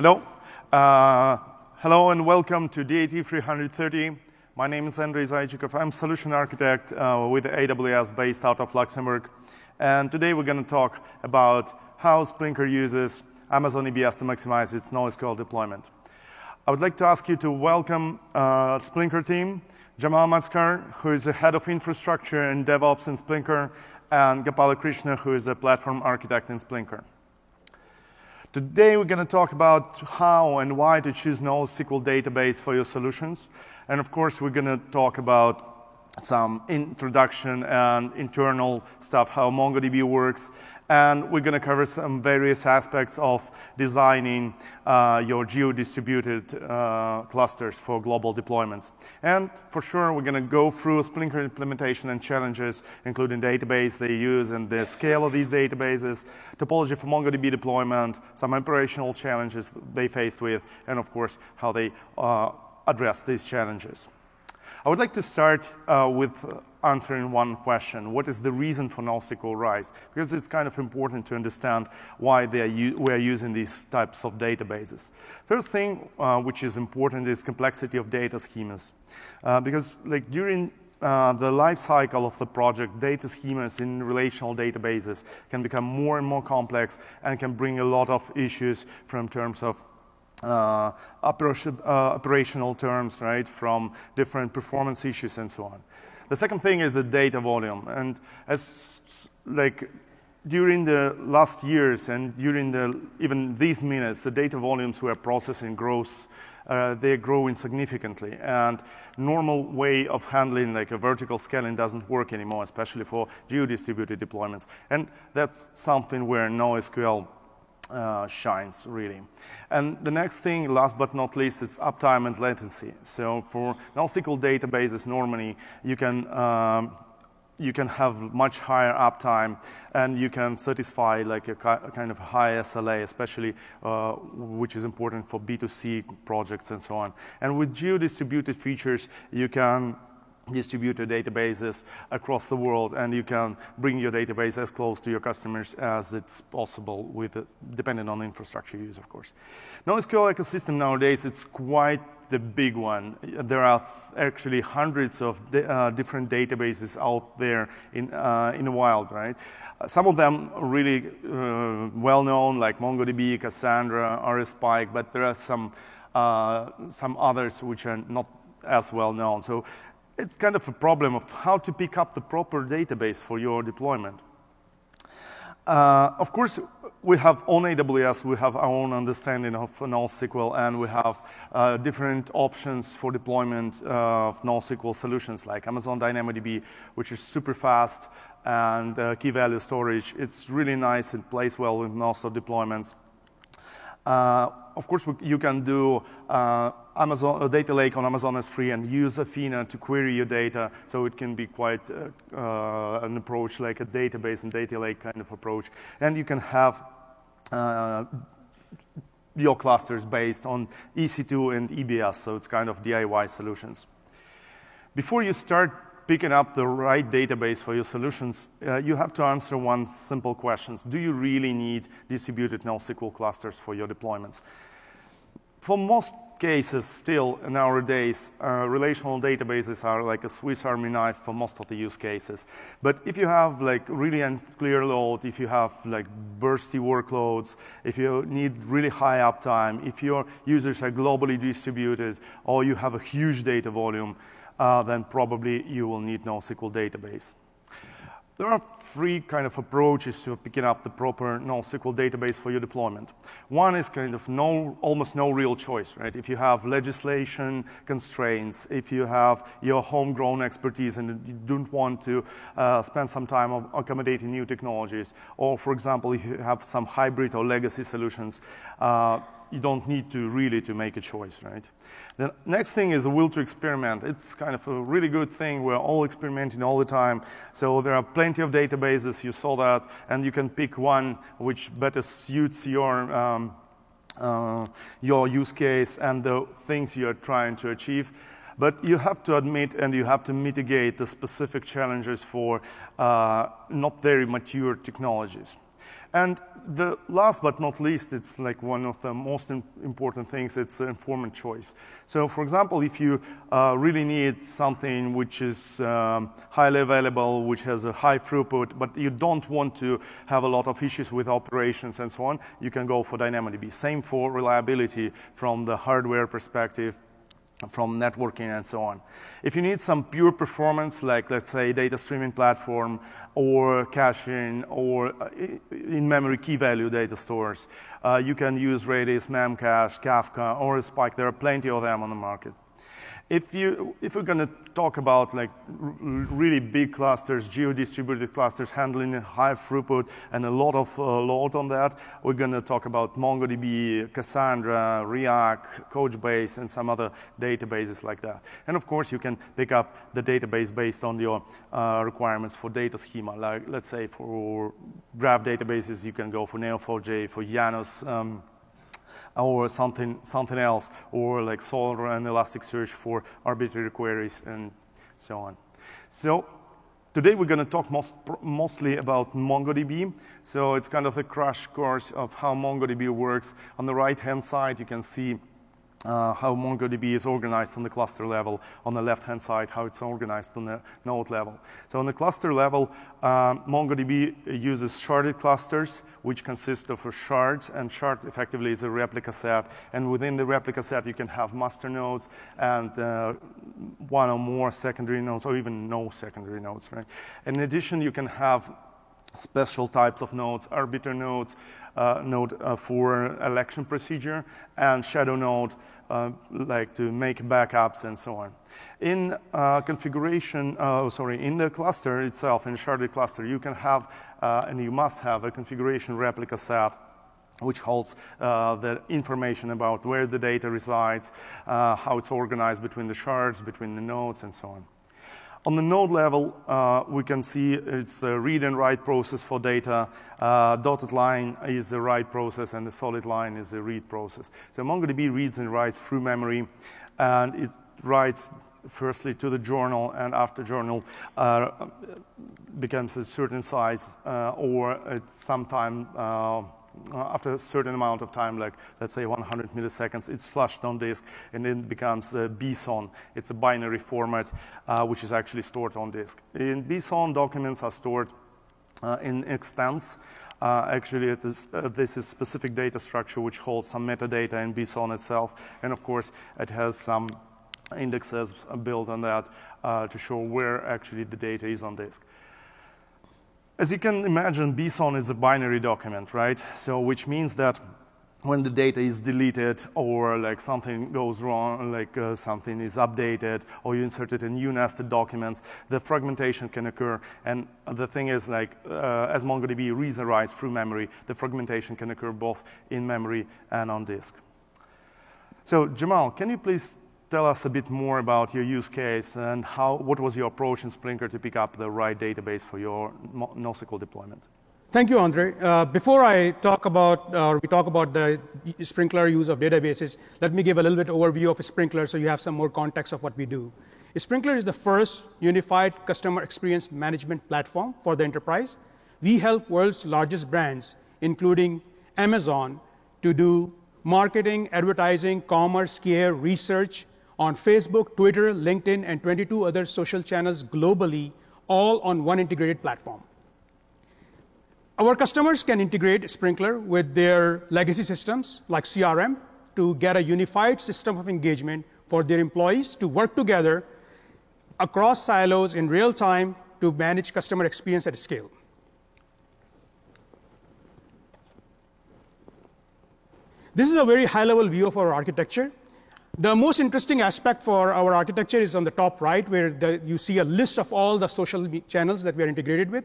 Hello. Uh, hello and welcome to DAT 330. My name is Andrei Zaychikov. I'm a solution architect uh, with AWS based out of Luxembourg. And today we're going to talk about how Sprinklr uses Amazon EBS to maximize its NoSQL deployment. I would like to ask you to welcome uh, team, Jamal Matskar, who is the head of infrastructure and DevOps in Sprinklr, and Gopala Krishna, who is a platform architect in Sprinklr. Today we're going to talk about how and why to choose NoSQL database for your solutions. And of course, we're going to talk about some introduction and internal stuff, how MongoDB works, and we're going to cover some various aspects of designing uh, your geo-distributed uh, clusters for global deployments. And for sure, we're going to go through Sprinklr implementation and challenges, including database they use and the scale of these databases, topology for MongoDB deployment, some operational challenges they faced with, and of course, how they uh, address these challenges. I would like to start uh, with answering one question. What is the reason for NoSQL Rise? Because it's kind of important to understand why we are using these types of databases. First thing uh, which is important is complexity of data schemas. Uh, because like during uh, the life cycle of the project, data schemas in relational databases can become more and more complex and can bring a lot of issues from terms of uh, uh, operational terms, right, from different performance issues and so on. The second thing is the data volume. And as like during the last years and during the, even these minutes, the data volumes we are processing grows, uh, they're growing significantly. And normal way of handling like a vertical scaling doesn't work anymore, especially for geo-distributed deployments. And that's something where NoSQL uh, shines really. And the next thing, last but not least, is uptime and latency. So for NoSQL databases, normally you can um, you can have much higher uptime and you can satisfy like a, a kind of high SLA, especially uh, which is important for B2C projects and so on. And with geo-distributed features, you can distributed databases across the world, and you can bring your database as close to your customers as it's possible, with depending on infrastructure use, of course. NoSQL ecosystem nowadays it's quite the big one. There are actually hundreds of uh, different databases out there in uh, in the wild, right? Uh, some of them really uh, well known, like MongoDB, Cassandra, Aerospike, but there are some uh, some others which are not as well known. So it's kind of a problem of how to pick up the proper database for your deployment. Uh, of course, we have on AWS, we have our own understanding of NoSQL, and we have uh, different options for deployment uh, of NoSQL solutions like Amazon DynamoDB, which is super fast, and uh, key value storage. It's really nice and plays well with of deployments. Uh, of course, you can do uh, Amazon, a data lake on Amazon S3 and use Athena to query your data. So it can be quite uh, uh, an approach like a database and data lake kind of approach. And you can have uh, your clusters based on EC2 and EBS. So it's kind of DIY solutions. Before you start picking up the right database for your solutions, uh, you have to answer one simple question. Do you really need distributed NoSQL clusters for your deployments? For most cases, still nowadays, uh, relational databases are like a Swiss Army knife for most of the use cases. But if you have like really unclear load, if you have like bursty workloads, if you need really high uptime, if your users are globally distributed, or you have a huge data volume, uh, then probably you will need NoSQL database. There are three kind of approaches to picking up the proper NoSQL database for your deployment. One is kind of no, almost no real choice, right? If you have legislation constraints, if you have your homegrown expertise and you don't want to uh, spend some time accommodating new technologies, or for example, if you have some hybrid or legacy solutions, uh, you don't need to really to make a choice, right? The next thing is a will to experiment. It's kind of a really good thing. We're all experimenting all the time. So there are plenty of databases. You saw that, and you can pick one which better suits your um, uh, your use case and the things you're trying to achieve. But you have to admit and you have to mitigate the specific challenges for uh, not very mature technologies. And the last but not least, it's like one of the most important things, it's informant choice. So for example, if you uh, really need something which is um, highly available, which has a high throughput, but you don't want to have a lot of issues with operations and so on, you can go for DynamoDB. Same for reliability from the hardware perspective, from networking and so on. If you need some pure performance, like let's say data streaming platform or caching or uh, in-memory key value data stores, uh, you can use Redis, Memcache, Kafka, Aerospike. There are plenty of them on the market. If, you, if we're going to talk about like really big clusters, geo-distributed clusters handling high throughput and a lot of uh, load on that, we're going to talk about MongoDB, Cassandra, Riak, Couchbase, and some other databases like that. And of course, you can pick up the database based on your uh, requirements for data schema. Like let's say for graph databases, you can go for Neo4j, for Janus. Um, or something, something else, or like Solr and Elasticsearch for arbitrary queries and so on. So today we're going to talk most, mostly about MongoDB. So it's kind of a crash course of how MongoDB works. On the right-hand side, you can see uh, how MongoDB is organized on the cluster level. On the left-hand side, how it's organized on the node level. So on the cluster level, um, MongoDB uses sharded clusters, which consist of shards, and shard effectively is a replica set. And within the replica set, you can have master nodes and uh, one or more secondary nodes, or even no secondary nodes. Right? In addition, you can have special types of nodes, arbiter nodes, uh, node uh, for election procedure, and shadow node uh, like to make backups and so on. In uh, configuration, uh, sorry, in the cluster itself, in sharded cluster, you can have, uh, and you must have a configuration replica set which holds uh, the information about where the data resides, uh, how it's organized between the shards, between the nodes, and so on. On the node level, uh, we can see it's a read and write process for data. Uh, dotted line is the write process, and the solid line is the read process. So MongoDB reads and writes through memory, and it writes firstly to the journal, and after journal uh, becomes a certain size, uh, or at some uh, after a certain amount of time, like let's say 100 milliseconds, it's flushed on disk and then it becomes BSON. It's a binary format uh, which is actually stored on disk. In BSON, documents are stored uh, in extents. Uh, actually, is, uh, this is specific data structure which holds some metadata in BSON itself, and of course, it has some indexes built on that uh, to show where actually the data is on disk. As you can imagine, BSON is a binary document, right? So which means that when the data is deleted or like something goes wrong, like uh, something is updated or you inserted a new nested documents, the fragmentation can occur. And the thing is like, uh, as MongoDB reads and writes through memory, the fragmentation can occur both in memory and on disk. So Jamal, can you please tell us a bit more about your use case and how, what was your approach in Sprinklr to pick up the right database for your NoSQL deployment? Thank you, Andre. Uh, before I talk about, uh, we talk about the Sprinklr use of databases, let me give a little bit overview of Sprinklr so you have some more context of what we do. Sprinklr is the first unified customer experience management platform for the enterprise. We help world's largest brands, including Amazon, to do marketing, advertising, commerce, care, research, on Facebook, Twitter, LinkedIn, and 22 other social channels globally, all on one integrated platform. Our customers can integrate Sprinklr with their legacy systems like CRM to get a unified system of engagement for their employees to work together across silos in real time to manage customer experience at scale. This is a very high level view of our architecture. The most interesting aspect for our architecture is on the top right, where the, you see a list of all the social channels that we are integrated with.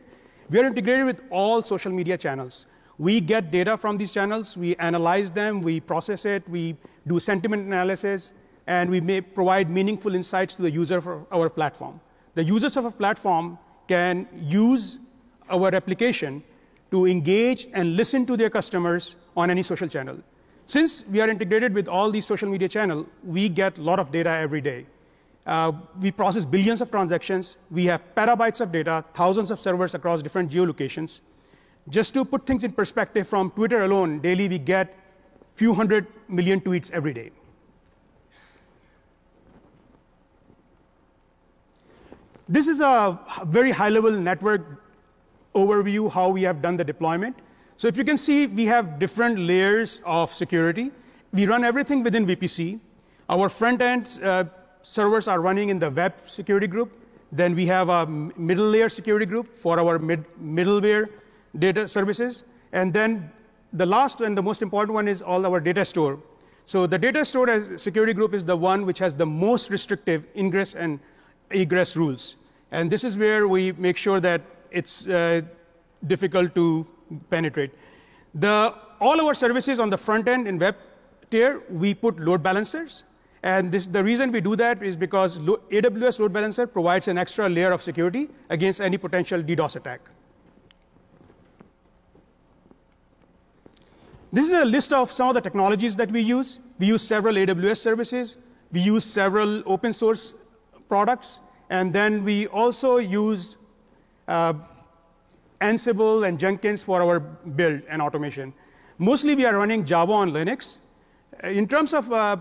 We are integrated with all social media channels. We get data from these channels, we analyze them, we process it, we do sentiment analysis, and we may provide meaningful insights to the user of our platform. The users of a platform can use our application to engage and listen to their customers on any social channel. Since we are integrated with all these social media channels, we get a lot of data every day. Uh, we process billions of transactions. We have petabytes of data, thousands of servers across different geolocations. Just to put things in perspective, from Twitter alone, daily we get a few hundred million tweets every day. This is a very high-level network overview how we have done the deployment. So if you can see, we have different layers of security. We run everything within VPC. Our front-end uh, servers are running in the web security group. Then we have a middle layer security group for our mid middleware data services. And then the last and the most important one is all our data store. So the data store as security group is the one which has the most restrictive ingress and egress rules. And this is where we make sure that it's uh, difficult to penetrate. The, all our services on the front end in web tier, we put load balancers. And this, the reason we do that is because AWS Load Balancer provides an extra layer of security against any potential DDoS attack. This is a list of some of the technologies that we use. We use several AWS services. We use several open source products. And then we also use uh, Ansible and Jenkins for our build and automation. Mostly we are running Java on Linux. Uh, in terms of uh,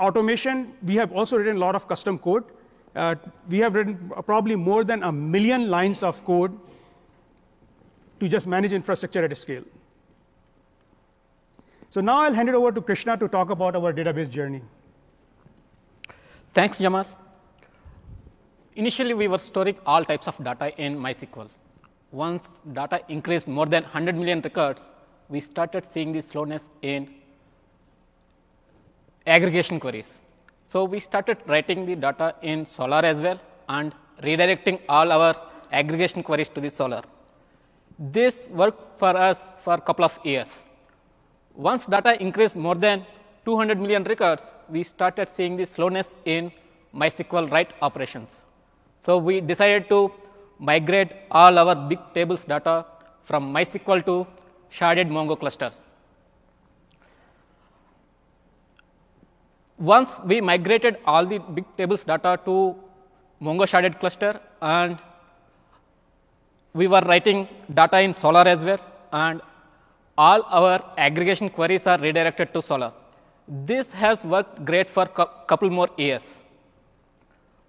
automation, we have also written a lot of custom code. Uh, we have written probably more than a million lines of code to just manage infrastructure at a scale. So now I'll hand it over to Krishna to talk about our database journey. Thanks, Jamal. Initially, we were storing all types of data in MySQL. Once data increased more than 100 million records, we started seeing the slowness in aggregation queries. So we started writing the data in Solr as well and redirecting all our aggregation queries to the Solr. This worked for us for a couple of years. Once data increased more than 200 million records, we started seeing the slowness in MySQL write operations. So we decided to migrate all our big tables data from MySQL to sharded Mongo clusters. Once we migrated all the big tables data to Mongo sharded cluster and we were writing data in Solr as well and all our aggregation queries are redirected to Solr. This has worked great for couple more years.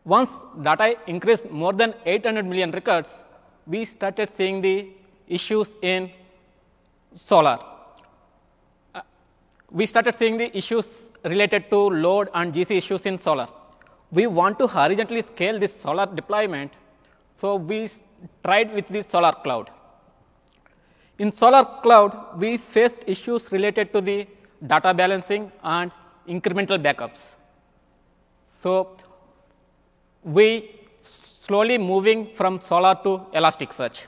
Once data increased more than 800 million records, we started seeing the issues in Solr. Uh, we started seeing the issues related to load and GC issues in Solr. We want to horizontally scale this Solr deployment, so we tried with the Solr Cloud. In Solr Cloud, we faced issues related to the data balancing and incremental backups. So we slowly moving from Solr to Elasticsearch.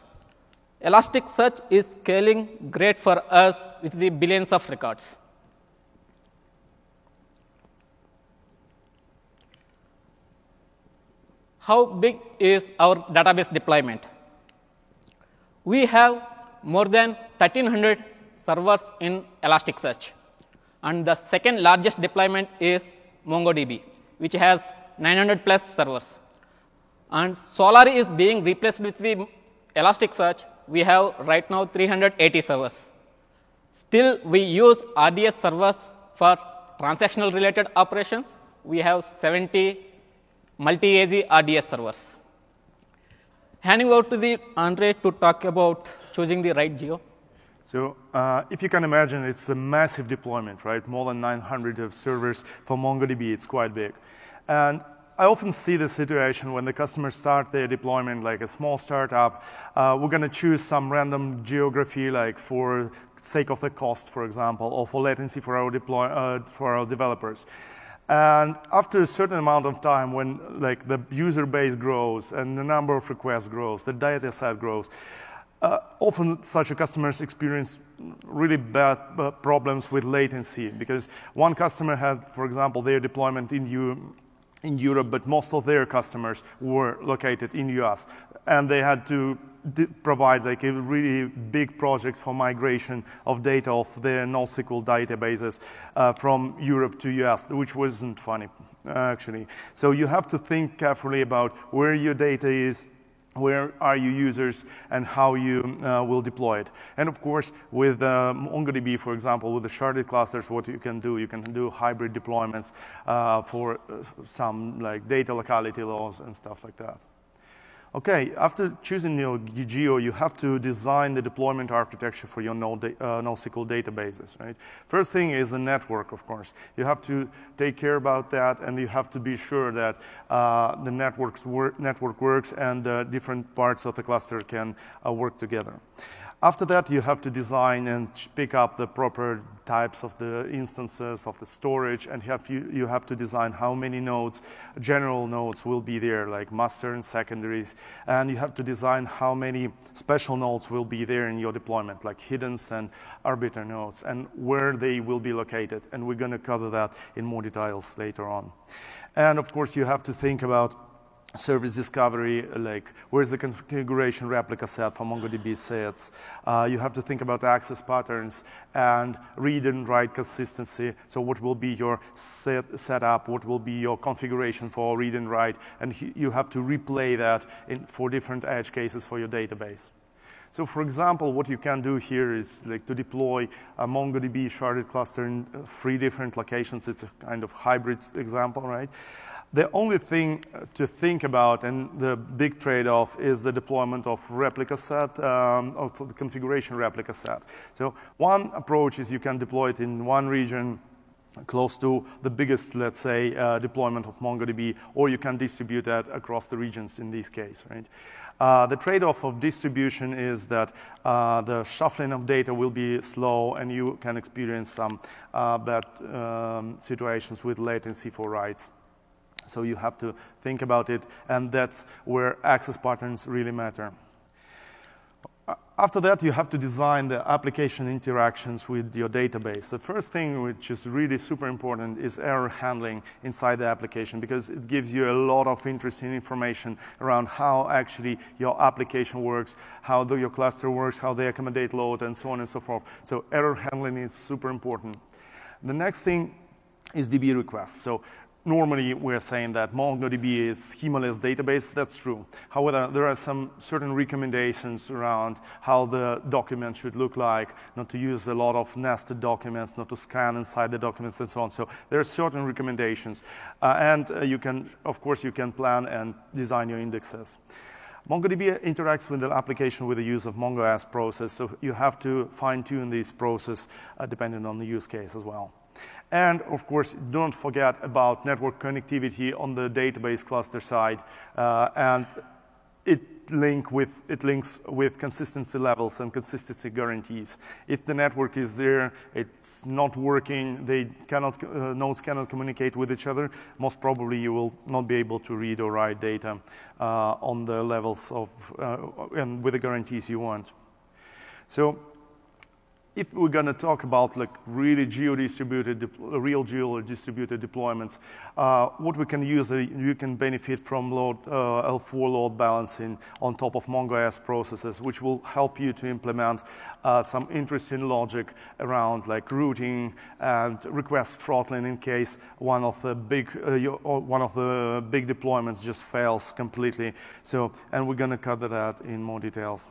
Elasticsearch is scaling great for us with the billions of records. How big is our database deployment? We have more than 1300 servers in Elasticsearch. And the second largest deployment is MongoDB, which has 900 plus servers. And Solr is being replaced with the Elasticsearch. We have right now 380 servers. Still, we use RDS servers for transactional related operations. We have 70 multi-AZ RDS servers. Handing over to the Andre to talk about choosing the right geo. So uh, if you can imagine, it's a massive deployment, right? More than 900 of servers for MongoDB. It's quite big. And I often see the situation when the customers start their deployment like a small startup. Uh, we're going to choose some random geography, like for sake of the cost, for example, or for latency for our, deploy, uh, for our developers. And after a certain amount of time, when like the user base grows and the number of requests grows, the data set grows, uh, often such a customers experience really bad uh, problems with latency because one customer had, for example, their deployment in you in Europe, but most of their customers were located in US. And they had to provide like a really big project for migration of data of their NoSQL databases uh, from Europe to US, which wasn't funny, actually. So you have to think carefully about where your data is, where are your users and how you uh, will deploy it. And of course, with uh, MongoDB, for example, with the sharded clusters, what you can do, you can do hybrid deployments uh, for uh, some like data locality laws and stuff like that. Okay, after choosing your geo, you have to design the deployment architecture for your Node, uh, NoSQL databases, right? First thing is the network, of course. You have to take care about that, and you have to be sure that uh, the networks wor network works and uh, different parts of the cluster can uh, work together. After that, you have to design and pick up the proper types of the instances of the storage, and have you, you have to design how many nodes, general nodes will be there, like master and secondaries, and you have to design how many special nodes will be there in your deployment, like hiddens and arbiter nodes, and where they will be located. And we're going to cover that in more details later on. And of course, you have to think about service discovery, like where's the configuration replica set for MongoDB sets. Uh, you have to think about access patterns and read and write consistency. So what will be your set, setup? What will be your configuration for read and write? And you have to replay that in, for different edge cases for your database. So for example, what you can do here is like to deploy a MongoDB sharded cluster in three different locations. It's a kind of hybrid example, right? The only thing to think about and the big trade-off is the deployment of replica set, um, of the configuration replica set. So one approach is you can deploy it in one region close to the biggest, let's say, uh, deployment of MongoDB, or you can distribute that across the regions in this case, right? Uh, the trade-off of distribution is that uh, the shuffling of data will be slow and you can experience some uh, bad um, situations with latency for writes. So you have to think about it, and that's where access patterns really matter. After that, you have to design the application interactions with your database. The first thing, which is really super important, is error handling inside the application because it gives you a lot of interesting information around how actually your application works, how the, your cluster works, how they accommodate load, and so on and so forth. So error handling is super important. The next thing is DB requests. So normally we're saying that MongoDB is schemaless database. That's true. However, there are some certain recommendations around how the document should look like, not to use a lot of nested documents, not to scan inside the documents and so on. So there are certain recommendations. Uh, and uh, you can, of course, you can plan and design your indexes. MongoDB interacts with the application with the use of mongos process, so you have to fine tune this process uh, depending on the use case as well. And of course, don't forget about network connectivity on the database cluster side. Uh, and it, link with, it links with consistency levels and consistency guarantees. If the network is there, it's not working, they cannot, uh, nodes cannot communicate with each other, most probably you will not be able to read or write data uh, on the levels of, uh, and with the guarantees you want. So if we're going to talk about like really geo-distributed, real geo-distributed deployments, uh, what we can use, uh, you can benefit from load, uh, L4 load balancing on top of mongos processes, which will help you to implement uh, some interesting logic around like routing and request throttling in case one of the big, uh, one of the big deployments just fails completely. So, and we're going to cover that in more details.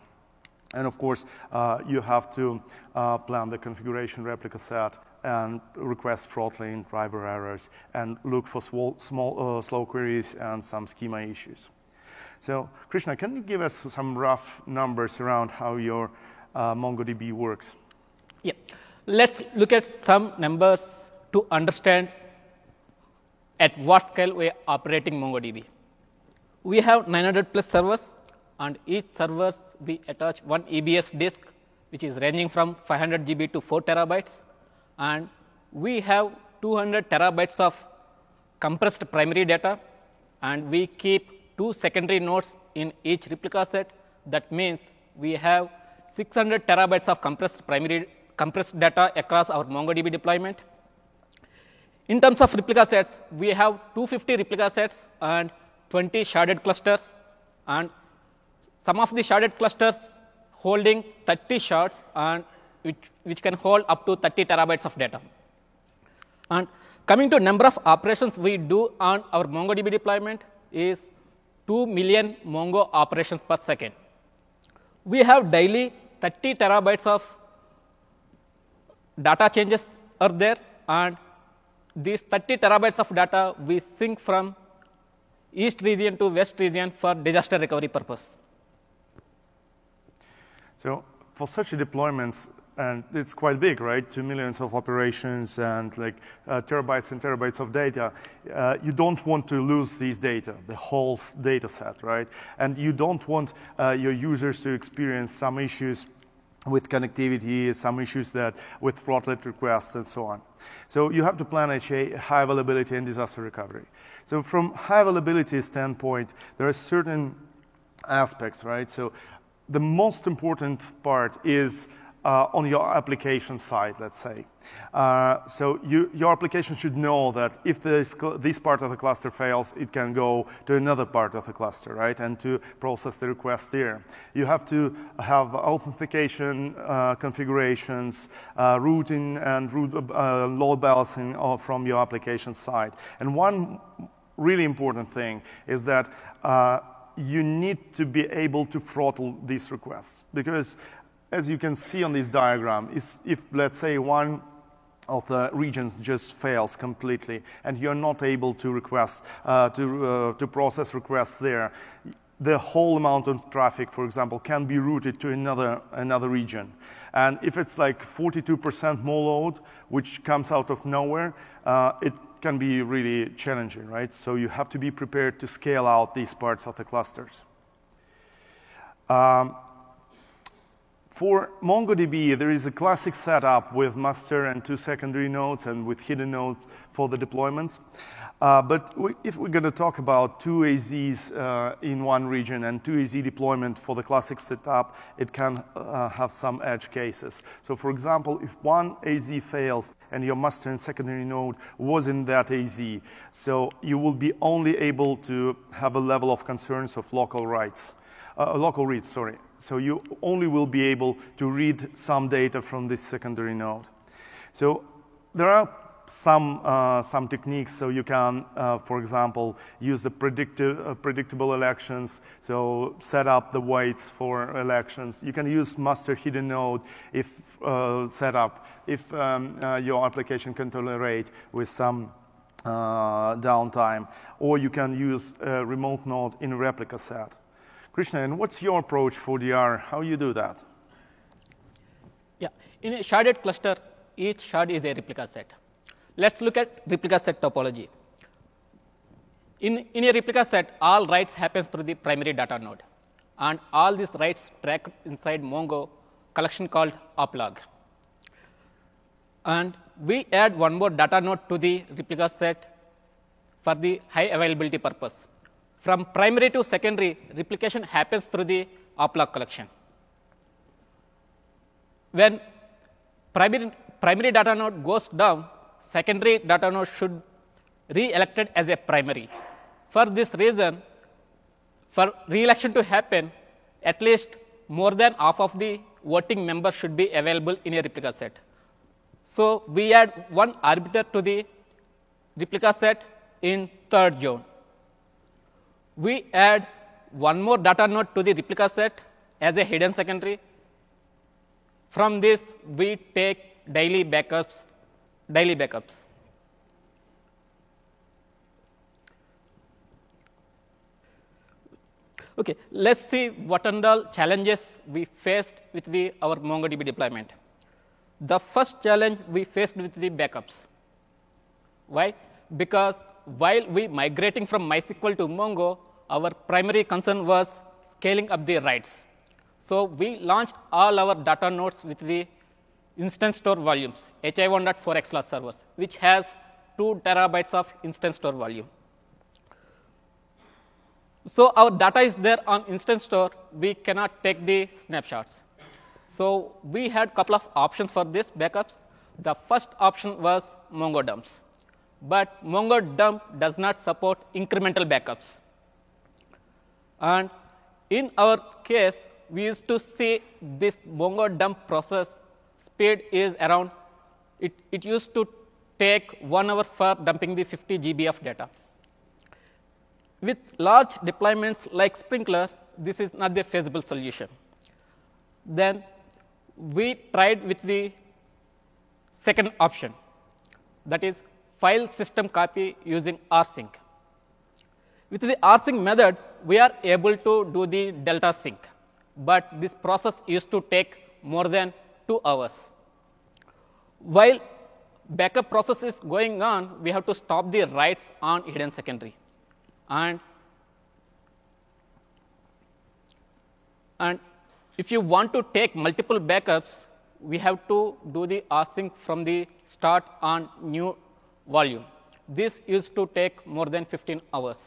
And of course, uh, you have to uh, plan the configuration replica set and request throttling, driver errors, and look for small, small uh, slow queries and some schema issues. So, Krishna, can you give us some rough numbers around how your uh, MongoDB works? Yeah. Let's look at some numbers to understand at what scale we are operating MongoDB. We have 900 plus servers and each servers we attach one EBS disk which is ranging from 500 GB to 4 terabytes and we have 200 terabytes of compressed primary data and we keep two secondary nodes in each replica set. That means we have 600 terabytes of compressed primary compressed data across our MongoDB deployment. In terms of replica sets, we have 250 replica sets and 20 sharded clusters and some of the sharded clusters holding 30 shards and which, which can hold up to 30 terabytes of data. And coming to number of operations we do on our MongoDB deployment is 2 million Mongo operations per second. We have daily 30 terabytes of data changes are there, and these 30 terabytes of data we sync from east region to west region for disaster recovery purpose. So for such deployments, and it's quite big, right? Two millions of operations and like uh, terabytes and terabytes of data. Uh, you don't want to lose these data, the whole data set, right? And you don't want uh, your users to experience some issues with connectivity, some issues that with throttlet requests and so on. So you have to plan HA, high availability and disaster recovery. So from high availability standpoint, there are certain aspects, right? So the most important part is uh, on your application side, let's say. Uh, so you, your application should know that if this, this part of the cluster fails, it can go to another part of the cluster, right? And to process the request there. You have to have authentication uh, configurations, uh, routing and route, uh, load balancing uh, from your application side. And one really important thing is that you need to be able to throttle these requests because as you can see on this diagram, if let's say one of the regions just fails completely and you're not able to request, uh, to, uh, to process requests there, the whole amount of traffic, for example, can be routed to another, another region. And if it's like 42% more load, which comes out of nowhere, uh, it can be really challenging, right? So you have to be prepared to scale out these parts of the clusters. Um, for MongoDB, there is a classic setup with master and two secondary nodes and with hidden nodes for the deployments. Uh, but we, if we're going to talk about two AZs uh, in one region and two AZ deployment for the classic setup, it can uh, have some edge cases. So for example, if one AZ fails and your master and secondary node was in that AZ, so you will be only able to have a level of concerns of local writes, uh, local reads, sorry. So you only will be able to read some data from this secondary node. So there are some, uh, some techniques. So you can, uh, for example, use the uh, predictable elections. So set up the weights for elections. You can use master hidden node if uh, set up if um, uh, your application can tolerate with some uh, downtime. Or you can use remote node in replica set. Krishna, and what's your approach for DR? How you do that? Yeah, in a sharded cluster, each shard is a replica set. Let's look at replica set topology. In, in a replica set, all writes happens through the primary data node. And all these writes track inside Mongo collection called oplog. And we add one more data node to the replica set for the high availability purpose. From primary to secondary, replication happens through the oplog collection. When primary, primary data node goes down, secondary data node should re-elected as a primary. For this reason, for re-election to happen, at least more than half of the voting members should be available in a replica set. So we add one arbiter to the replica set in third zone we add one more data node to the replica set as a hidden secondary. From this, we take daily backups, daily backups. Okay, let's see what are the challenges we faced with the, our MongoDB deployment. The first challenge we faced with the backups. Why? Because while we migrating from MySQL to Mongo, our primary concern was scaling up the writes. So we launched all our data nodes with the instance store volumes, hi1.4 XLOS servers, which has 2 terabytes of instance store volume. So our data is there on instance store, we cannot take the snapshots. So we had couple of options for this backups. The first option was Mongo dumps but Mongo dump does not support incremental backups. And in our case, we used to see this Mongo dump process speed is around, it, it used to take one hour for dumping the 50 GB of data. with large deployments like Sprinklr, this is not the feasible solution. Then we tried with the second option, that is file system copy using rsync. With the rsync method, we are able to do the delta sync, but this process used to take more than two hours. While backup process is going on, we have to stop the writes on hidden secondary. And, and if you want to take multiple backups, we have to do the rsync from the start on new volume. This used to take more than 15 hours.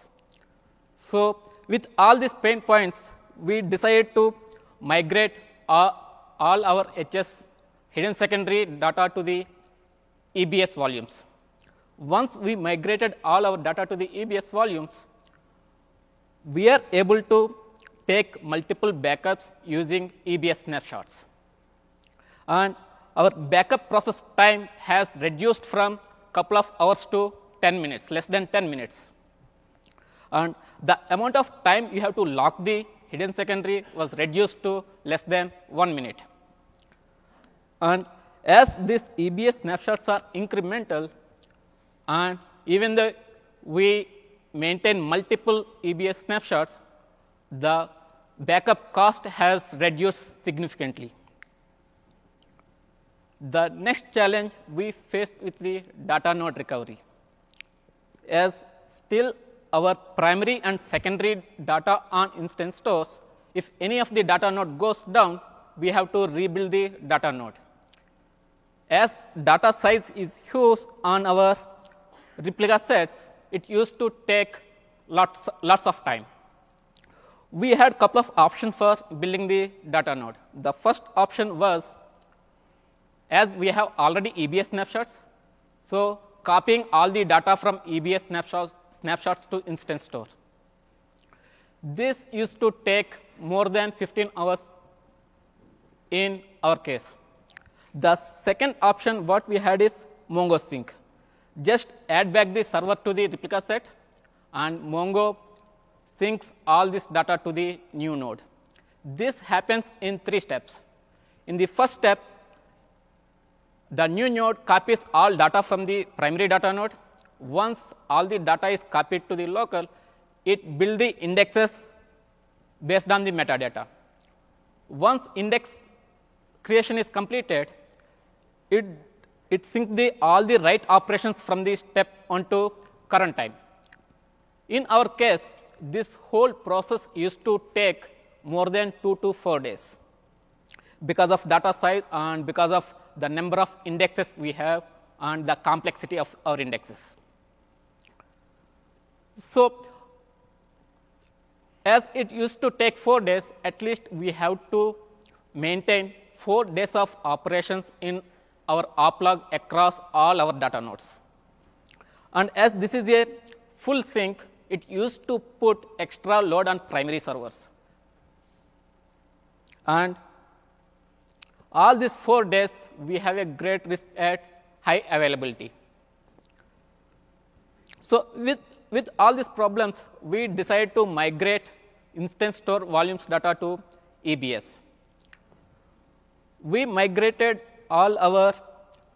So, with all these pain points, we decided to migrate all, all our HS hidden secondary data to the EBS volumes. Once we migrated all our data to the EBS volumes, we are able to take multiple backups using EBS snapshots. And our backup process time has reduced from couple of hours to 10 minutes, less than 10 minutes. And the amount of time you have to lock the hidden secondary was reduced to less than 1 minute. And as these EBS snapshots are incremental, and even though we maintain multiple EBS snapshots, the backup cost has reduced significantly. The next challenge we faced with the data node recovery, as still our primary and secondary data on instance stores, if any of the data node goes down, we have to rebuild the data node as data size is huge on our replica sets, it used to take lots, lots of time. We had couple of options for building the data node. The first option was as we have already EBS snapshots, so copying all the data from EBS snapshots, snapshots to instance store. This used to take more than 15 hours in our case. The second option what we had is Mongo Sync. Just add back the server to the replica set and Mongo syncs all this data to the new node. This happens in three steps. In the first step, the new node copies all data from the primary data node. Once all the data is copied to the local, it builds the indexes based on the metadata. Once index creation is completed, it, it syncs the, all the write operations from the step onto current time. In our case, this whole process used to take more than two to four days because of data size and because of the number of indexes we have and the complexity of our indexes. So, as it used to take four days, at least we have to maintain four days of operations in our oplog across all our data nodes. And as this is a full sync, it used to put extra load on primary servers. And all these four days, we have a great risk at high availability. So, with, with all these problems, we decided to migrate instance store volumes data to EBS. We migrated all our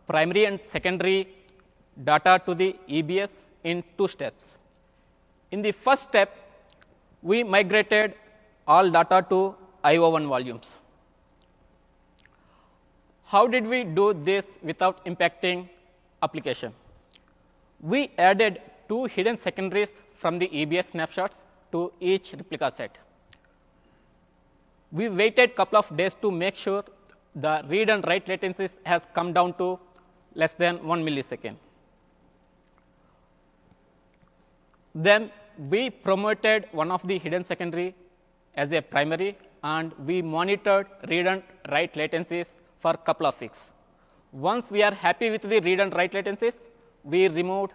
primary and secondary data to the EBS in two steps. In the first step, we migrated all data to IO1 volumes. How did we do this without impacting application? We added two hidden secondaries from the EBS snapshots to each replica set. We waited couple of days to make sure the read and write latencies has come down to less than 1 millisecond. Then we promoted one of the hidden secondary as a primary and we monitored read and write latencies for couple of weeks. Once we are happy with the read and write latencies, we removed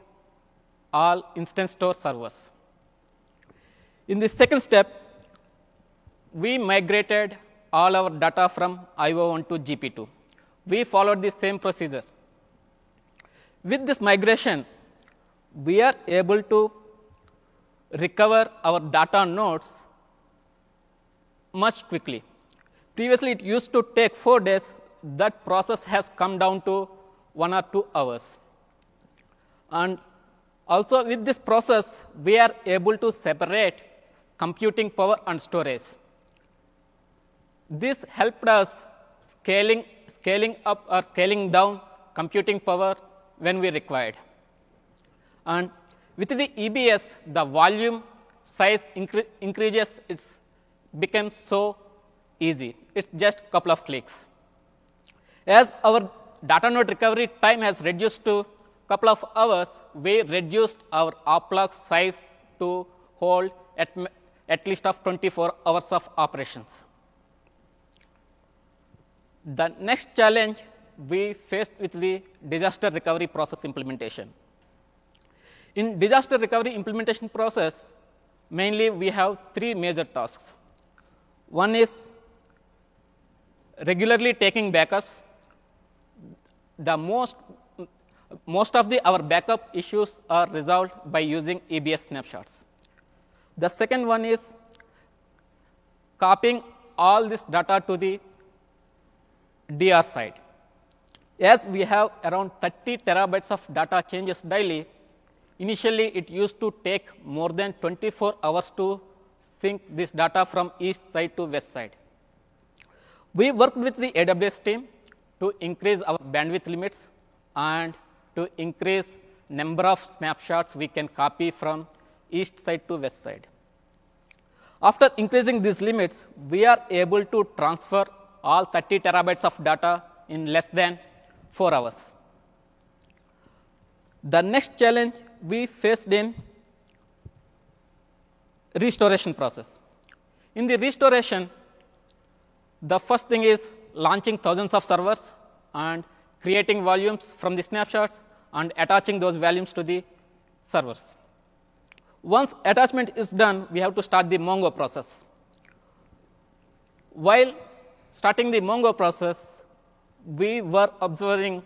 all instance store servers. In the second step, we migrated all our data from IO1 to GP2. We followed the same procedure. With this migration, we are able to recover our data nodes much quickly. Previously, it used to take four days. That process has come down to one or two hours. And also with this process, we are able to separate computing power and storage. This helped us scaling, scaling up or scaling down computing power when we required. And with the EBS, the volume size incre increases, it becomes so easy. It's just couple of clicks. As our data node recovery time has reduced to couple of hours, we reduced our oplog size to hold at, at least of 24 hours of operations. The next challenge we faced with the disaster recovery process implementation. In disaster recovery implementation process, mainly we have three major tasks. One is regularly taking backups. The most, most of the, our backup issues are resolved by using EBS snapshots. The second one is copying all this data to the DR side. As we have around 30 terabytes of data changes daily, initially it used to take more than 24 hours to sync this data from east side to west side. We worked with the AWS team to increase our bandwidth limits and to increase number of snapshots we can copy from east side to west side. After increasing these limits, we are able to transfer all 30 terabytes of data in less than 4 hours. The next challenge we faced in restoration process. In the restoration, the first thing is launching thousands of servers and creating volumes from the snapshots and attaching those volumes to the servers. Once attachment is done, we have to start the Mongo process. While starting the Mongo process, we were observing,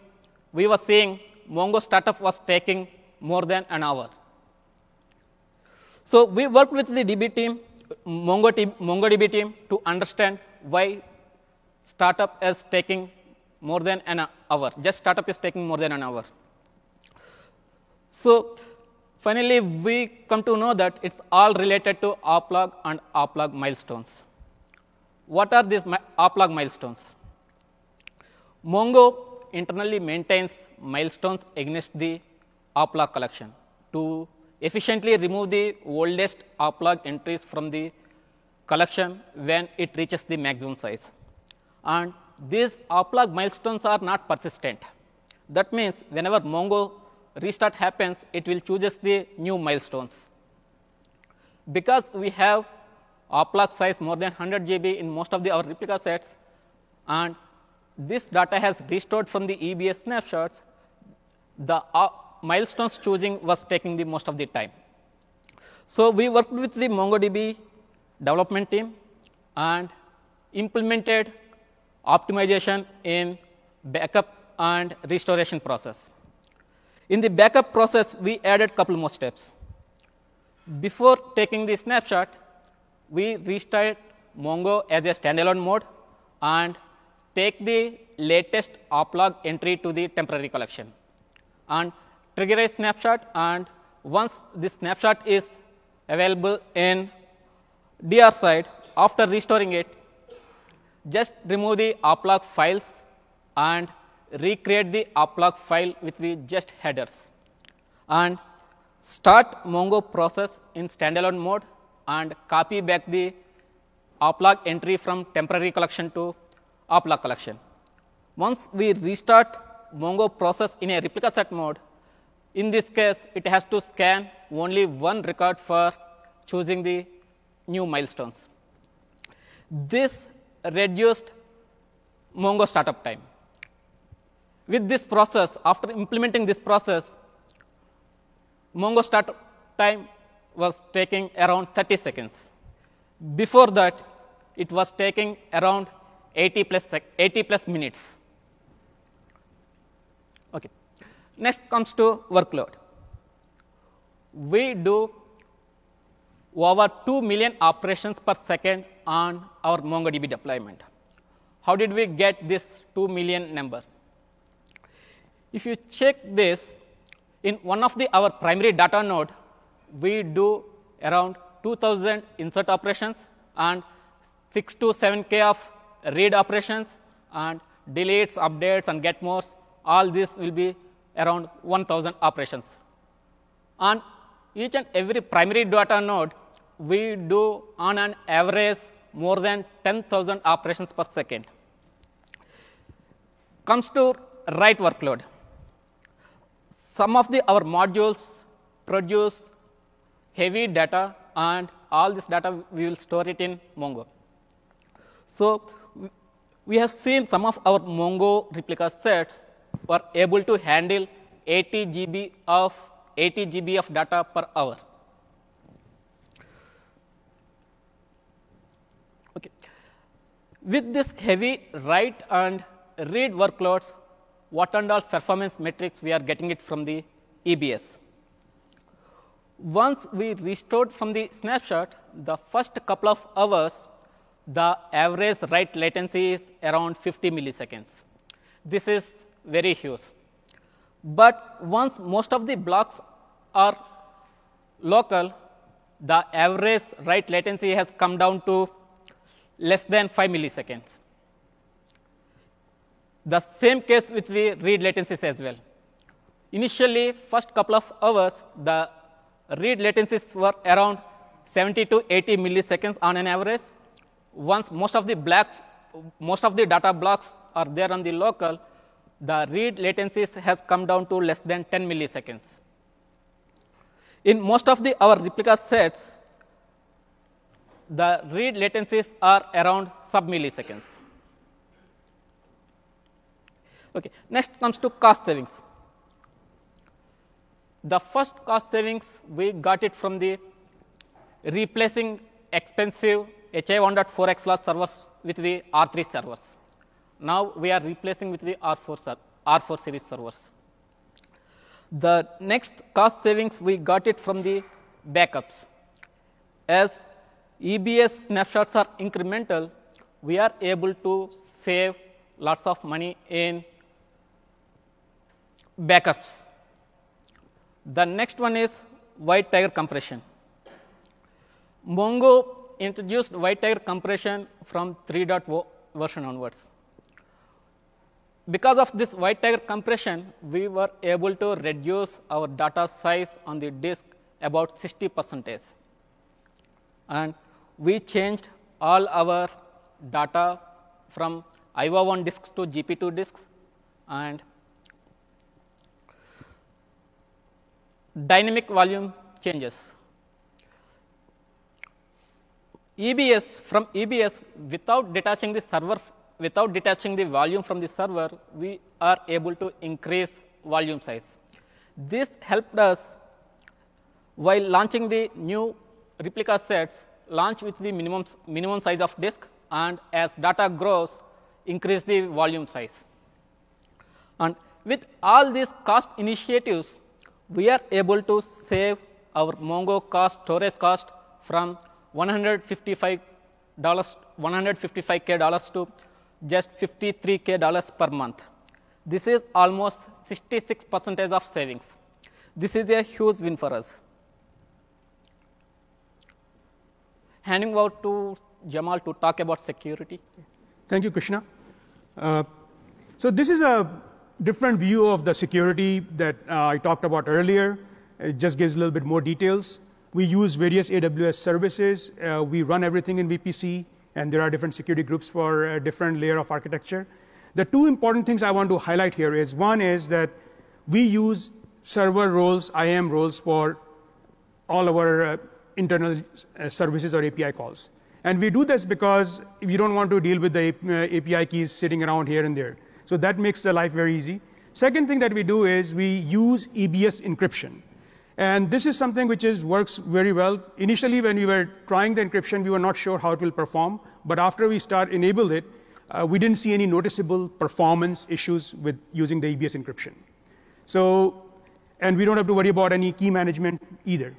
we were seeing Mongo startup was taking more than an hour. So we worked with the DB team, Mongo team, MongoDB team to understand why startup is taking more than an hour. Just startup is taking more than an hour. So finally, we come to know that it's all related to oplog and oplog milestones. What are these oplog milestones? Mongo internally maintains milestones against the oplog collection to efficiently remove the oldest oplog entries from the collection when it reaches the maximum size. And these oplog milestones are not persistent. That means whenever Mongo restart happens, it will chooses the new milestones. Because we have oplog size more than 100 GB in most of the our replica sets, and this data has restored from the EBS snapshots, the uh, milestones choosing was taking the most of the time. So we worked with the MongoDB development team and implemented optimization in backup and restoration process. In the backup process, we added couple more steps. Before taking the snapshot, we restart Mongo as a standalone mode and take the latest oplog entry to the temporary collection and trigger a snapshot and once this snapshot is available in DR side, after restoring it, just remove the oplog files and recreate the oplog file with the just headers and start Mongo process in standalone mode and copy back the oplog entry from temporary collection to oplog collection. Once we restart Mongo process in a replica set mode, in this case, it has to scan only one record for choosing the new milestones. This reduced Mongo startup time. With this process, after implementing this process, Mongo startup time was taking around 30 seconds. Before that, it was taking around 80 plus, 80 plus minutes. Okay. Next comes to workload. We do over 2 million operations per second on our MongoDB deployment. How did we get this 2 million number? If you check this, in one of the our primary data node, we do around 2000 insert operations and 6 to 7k of read operations and deletes, updates, and get more. All this will be around 1000 operations. On each and every primary data node, we do on an average more than 10,000 operations per second. Comes to write workload. Some of the our modules produce heavy data and all this data we will store it in Mongo. So we have seen some of our Mongo replica sets were able to handle 80 GB of 80 GB of data per hour. Okay. With this heavy write and read workloads, what and all performance metrics we are getting it from the EBS. Once we restored from the snapshot, the first couple of hours, the average write latency is around 50 milliseconds. This is very huge. But once most of the blocks are local, the average write latency has come down to less than 5 milliseconds. The same case with the read latencies as well. Initially, first couple of hours, the read latencies were around 70 to 80 milliseconds on an average. Once most of the blocks, most of the data blocks are there on the local, the read latencies has come down to less than 10 milliseconds. In most of the our replica sets, the read latencies are around sub milliseconds. Okay, next comes to cost savings. The first cost savings, we got it from the replacing expensive HA 1.4x class servers with the R3 servers. Now we are replacing with the R4, R4 series servers. The next cost savings, we got it from the backups. As EBS snapshots are incremental, we are able to save lots of money in backups. The next one is WiredTiger compression. Mongo introduced WiredTiger compression from 3.0 version onwards. Because of this WiredTiger compression, we were able to reduce our data size on the disk about 60 percentage. And we changed all our data from IO1 disks to GP2 disks and dynamic volume changes. EBS from EBS without detaching the server without detaching the volume from the server we are able to increase volume size. This helped us while launching the new replica sets launch with the minimum minimum size of disk and as data grows increase the volume size. And with all these cost initiatives we are able to save our Mongo cost, storage cost from 155 dollars, 155k dollars to just 53k dollars per month. This is almost 66 percentage of savings. This is a huge win for us. Handing over to Jamal to talk about security. Thank you, Krishna. Uh, so this is a different view of the security that uh, I talked about earlier. It just gives a little bit more details. We use various AWS services. Uh, we run everything in VPC, and there are different security groups for a different layer of architecture. The two important things I want to highlight here is one is that we use server roles, IAM roles for all our uh, internal uh, services or API calls. And we do this because we don't want to deal with the API uh, keys sitting around here and there. So that makes the life very easy. Second thing that we do is we use EBS encryption. And this is something which is, works very well. Initially, when we were trying the encryption, we were not sure how it will perform. But after we start enable it, uh, we didn't see any noticeable performance issues with using the EBS encryption. So, and we don't have to worry about any key management either.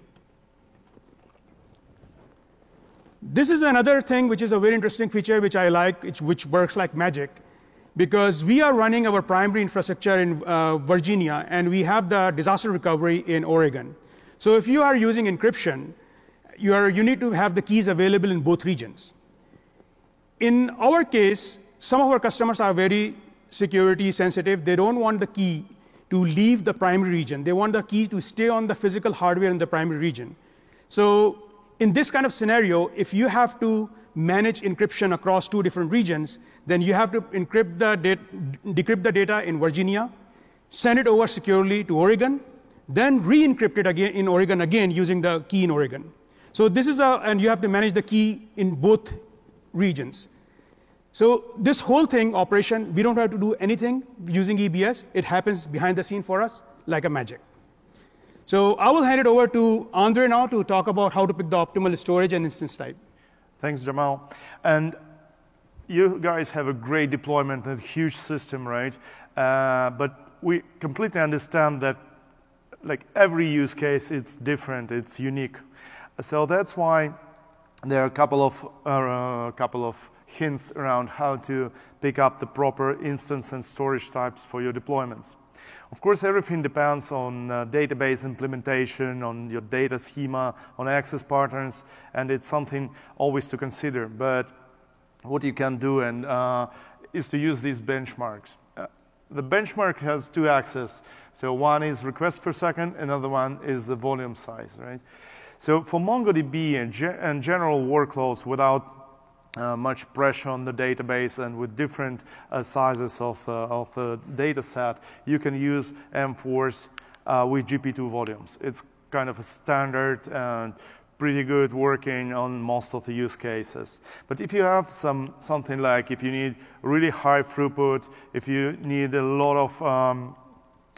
This is another thing which is a very interesting feature which I like, which, which works like magic, because we are running our primary infrastructure in uh, Virginia and we have the disaster recovery in Oregon. So if you are using encryption, you, are, you need to have the keys available in both regions. In our case, some of our customers are very security sensitive. They don't want the key to leave the primary region. They want the key to stay on the physical hardware in the primary region. So in this kind of scenario, if you have to manage encryption across two different regions, then you have to encrypt the decrypt the data in Virginia, send it over securely to Oregon, then re-encrypt it again in Oregon again using the key in Oregon. So this is a, and you have to manage the key in both regions. So this whole thing, operation, we don't have to do anything using EBS. It happens behind the scene for us like a magic. So I will hand it over to Andre now to talk about how to pick the optimal storage and instance type. Thanks, Jamal. And you guys have a great deployment and huge system, right? Uh, but we completely understand that like every use case, it's different, it's unique. So that's why there are a couple of, uh, couple of hints around how to pick up the proper instance and storage types for your deployments. Of course, everything depends on uh, database implementation, on your data schema, on access patterns, and it's something always to consider. But what you can do and, uh, is to use these benchmarks. Uh, the benchmark has two axes. So one is requests per second, another one is the volume size, right? So for MongoDB and, ge and general workloads without uh, much pressure on the database and with different uh, sizes of, uh, of the data set, you can use M4s uh, with GP2 volumes. It's kind of a standard and pretty good working on most of the use cases. But if you have some, something like if you need really high throughput, if you need a lot of um,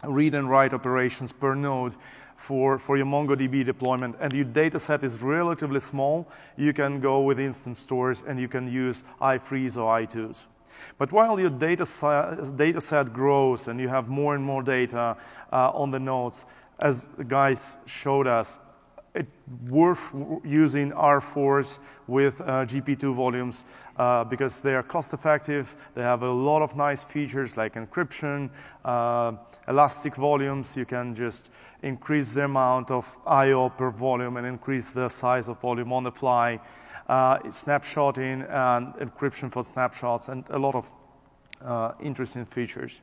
read and write operations per node, for, for your MongoDB deployment and your data set is relatively small, you can go with instant stores and you can use I3s or i2s. But while your data, data set grows and you have more and more data uh, on the nodes, as the guys showed us, it's worth using R4s with uh, GP2 volumes uh, because they are cost effective. They have a lot of nice features like encryption, uh, elastic volumes. You can just increase the amount of I.O. per volume and increase the size of volume on the fly. Uh, snapshotting and encryption for snapshots and a lot of uh, interesting features.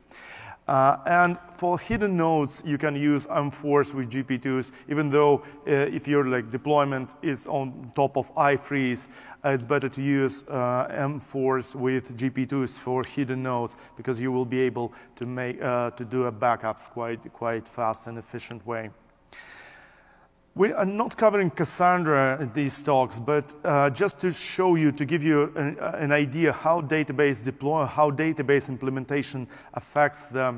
Uh, and for hidden nodes, you can use M4s with GP2s, even though uh, if your like deployment is on top of I3s, uh, it's better to use uh, M4s with GP2s for hidden nodes because you will be able to make uh, to do a backups quite quite fast and efficient way. We are not covering Cassandra in these talks, but uh, just to show you, to give you an, uh, an, idea how database deploy, how database implementation affects the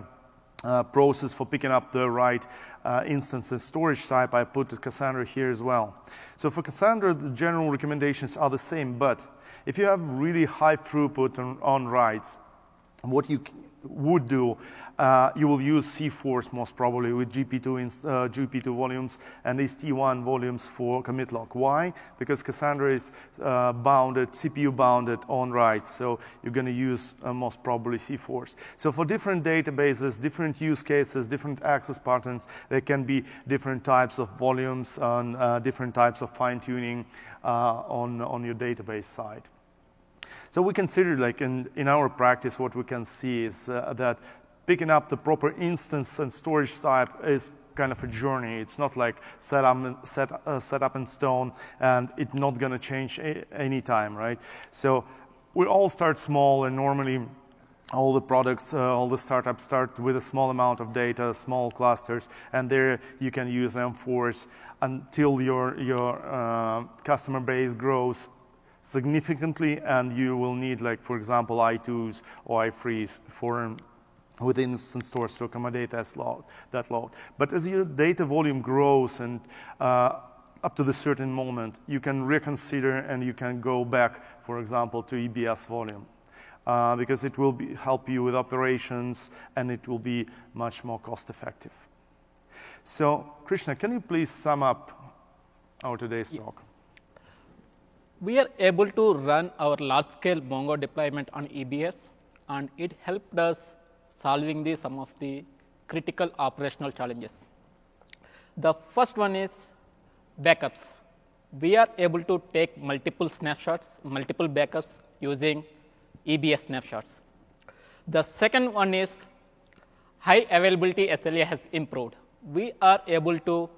uh, process for picking up the right uh, instance and storage type, I put Cassandra here as well. So for Cassandra, the general recommendations are the same, but if you have really high throughput on, on writes, what you would do, uh, you will use C4s most probably with GP2, uh, GP2 volumes and ST1 volumes for commit log. Why? Because Cassandra is uh, bounded, CPU bounded on writes, so you're going to use uh, most probably C4s. So for different databases, different use cases, different access patterns, there can be different types of volumes and uh, different types of fine tuning uh, on, on your database side. So we consider, like in, in our practice, what we can see is uh, that picking up the proper instance and storage type is kind of a journey. It's not like set up, set, uh, set up in stone and it's not going to change any time, right? So we all start small and normally all the products, uh, all the startups start with a small amount of data, small clusters, and there you can use M4s until your, your uh, customer base grows significantly and you will need like, for example, i2s or I3s for with instance stores to accommodate that load, that load. But as your data volume grows and uh, up to the certain moment, you can reconsider and you can go back, for example, to EBS volume. Uh, because it will be, help you with operations and it will be much more cost effective. So, Krishna, can you please sum up our today's talk? we are able to run our large scale Mongo deployment on EBS and it helped us solving the, some of the critical operational challenges. The first one is backups. We are able to take multiple snapshots, multiple backups using EBS snapshots. The second one is high availability SLA has improved. We are able to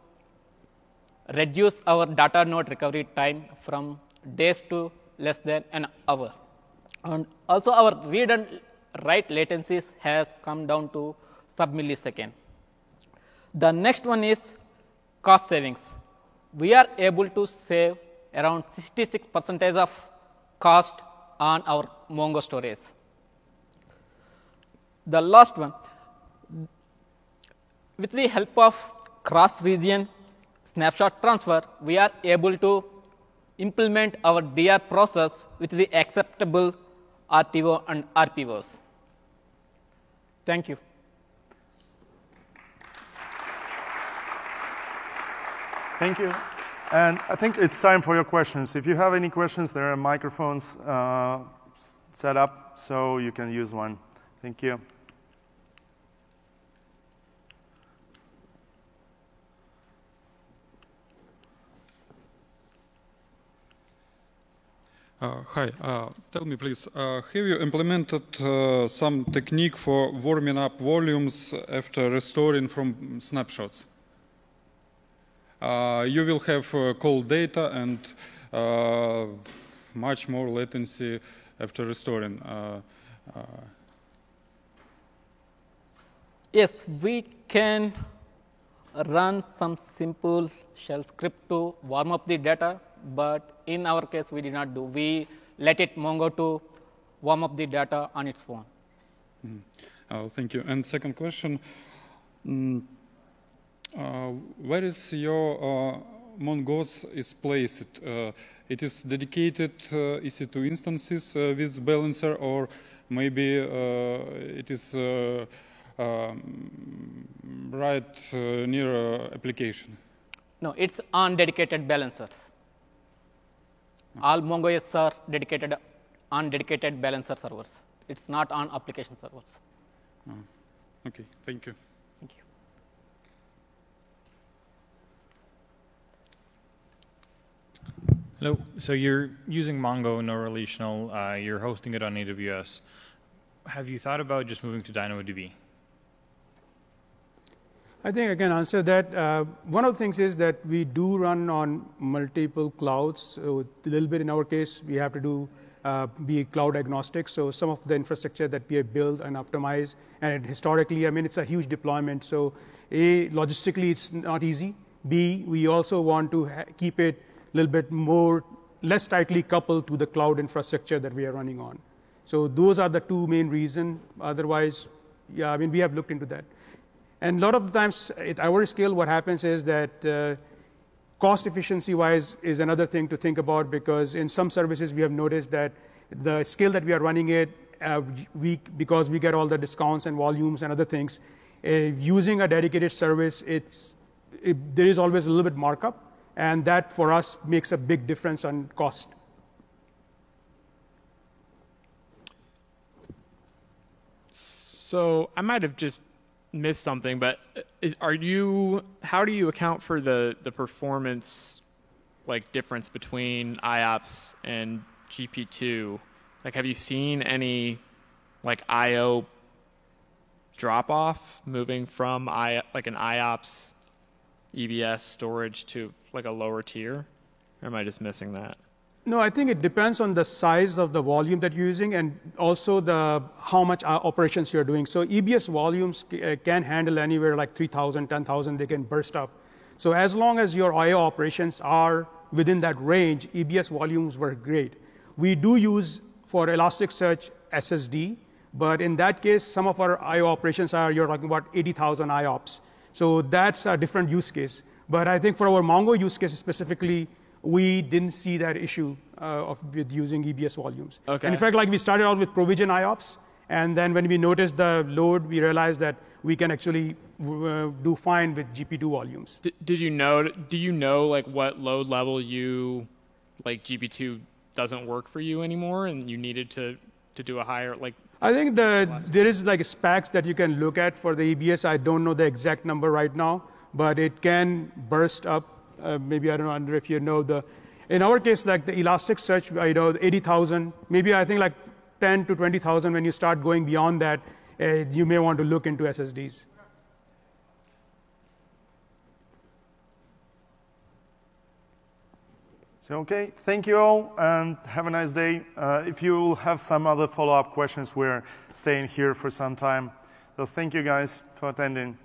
reduce our data node recovery time from days to less than an hour. And also our read and write latencies has come down to sub millisecond. The next one is cost savings. We are able to save around 66 percentage of cost on our Mongo storage. The last one, with the help of cross region snapshot transfer, we are able to implement our DR process with the acceptable RTO and RPOs. Thank you. Thank you. And I think it's time for your questions. If you have any questions, there are microphones uh, set up so you can use one. Thank you. Uh, hi, uh, tell me please, uh, have you implemented uh, some technique for warming up volumes after restoring from snapshots? Uh, you will have uh, cold data and much more latency after restoring. yes, we can run some simple shell script to warm up the data but in our case we did not do. We let it Mongo to warm up the data on its own. Mm. Oh, thank you. And second question, mm, uh, where is your uh, mongos is placed? Uh, it is dedicated uh, EC2 instances with balancer or maybe uh, it is um, right near application? No, it's on dedicated balancers. All mongos are dedicated on dedicated balancer servers. It's not on application servers. Oh, okay, thank you. Thank you. Hello. So you're using Mongo no relational. Uh, you're hosting it on AWS. Have you thought about just moving to DynamoDB? I think I can answer that. Uh, one of the things is that we do run on multiple clouds. So a little bit in our case, we have to do uh, be cloud agnostic. So some of the infrastructure that we have built and optimized, and historically, I mean, it's a huge deployment. So a logistically, it's not easy. B, we also want to keep it a little bit more less tightly coupled to the cloud infrastructure that we are running on. So those are the two main reasons. Otherwise, yeah, I mean, we have looked into that. And a lot of the times at our scale, what happens is that uh, cost efficiency wise is another thing to think about because in some services we have noticed that the scale that we are running it, uh, we, because we get all the discounts and volumes and other things, uh, using a dedicated service, it's, it, there is always a little bit markup, and that for us makes a big difference on cost. So I might have just missed something, but uh, are you? How do you account for the the performance like difference between IOPS and GP2? Like, have you seen any like IO drop off moving from I like an IOPS EBS storage to like a lower tier? Or am I just missing that? No, I think it depends on the size of the volume that you're using and also the how much uh, operations you're doing. So EBS volumes uh, can handle anywhere like 3,000, 10,000, they can burst up. So as long as your IO operations are within that range, EBS volumes were great. We do use for Elasticsearch SSD, but in that case, some of our IO operations are, you're talking about 80,000 IOPS. So that's a different use case. But I think for our Mongo use case specifically, we didn't see that issue uh, of with using EBS volumes. Okay. And in fact, like we started out with provision IOPS, and then when we noticed the load, we realized that we can actually uh, do fine with GP2 volumes. D- did you know? Do you know like what load level you like GP2 doesn't work for you anymore, and you needed to to do a higher like. I think the, there is like specs that you can look at for the EBS. I don't know the exact number right now, but it can burst up. Uh, maybe I don't know Andre, if you know the. In our case, like the Elasticsearch, you know, 80,000. Maybe I think like 10 to 20,000. When you start going beyond that, uh, you may want to look into SSDs. So, okay, thank you all and have a nice day. Uh, if you have some other follow up questions, we're staying here for some time. So, thank you guys for attending.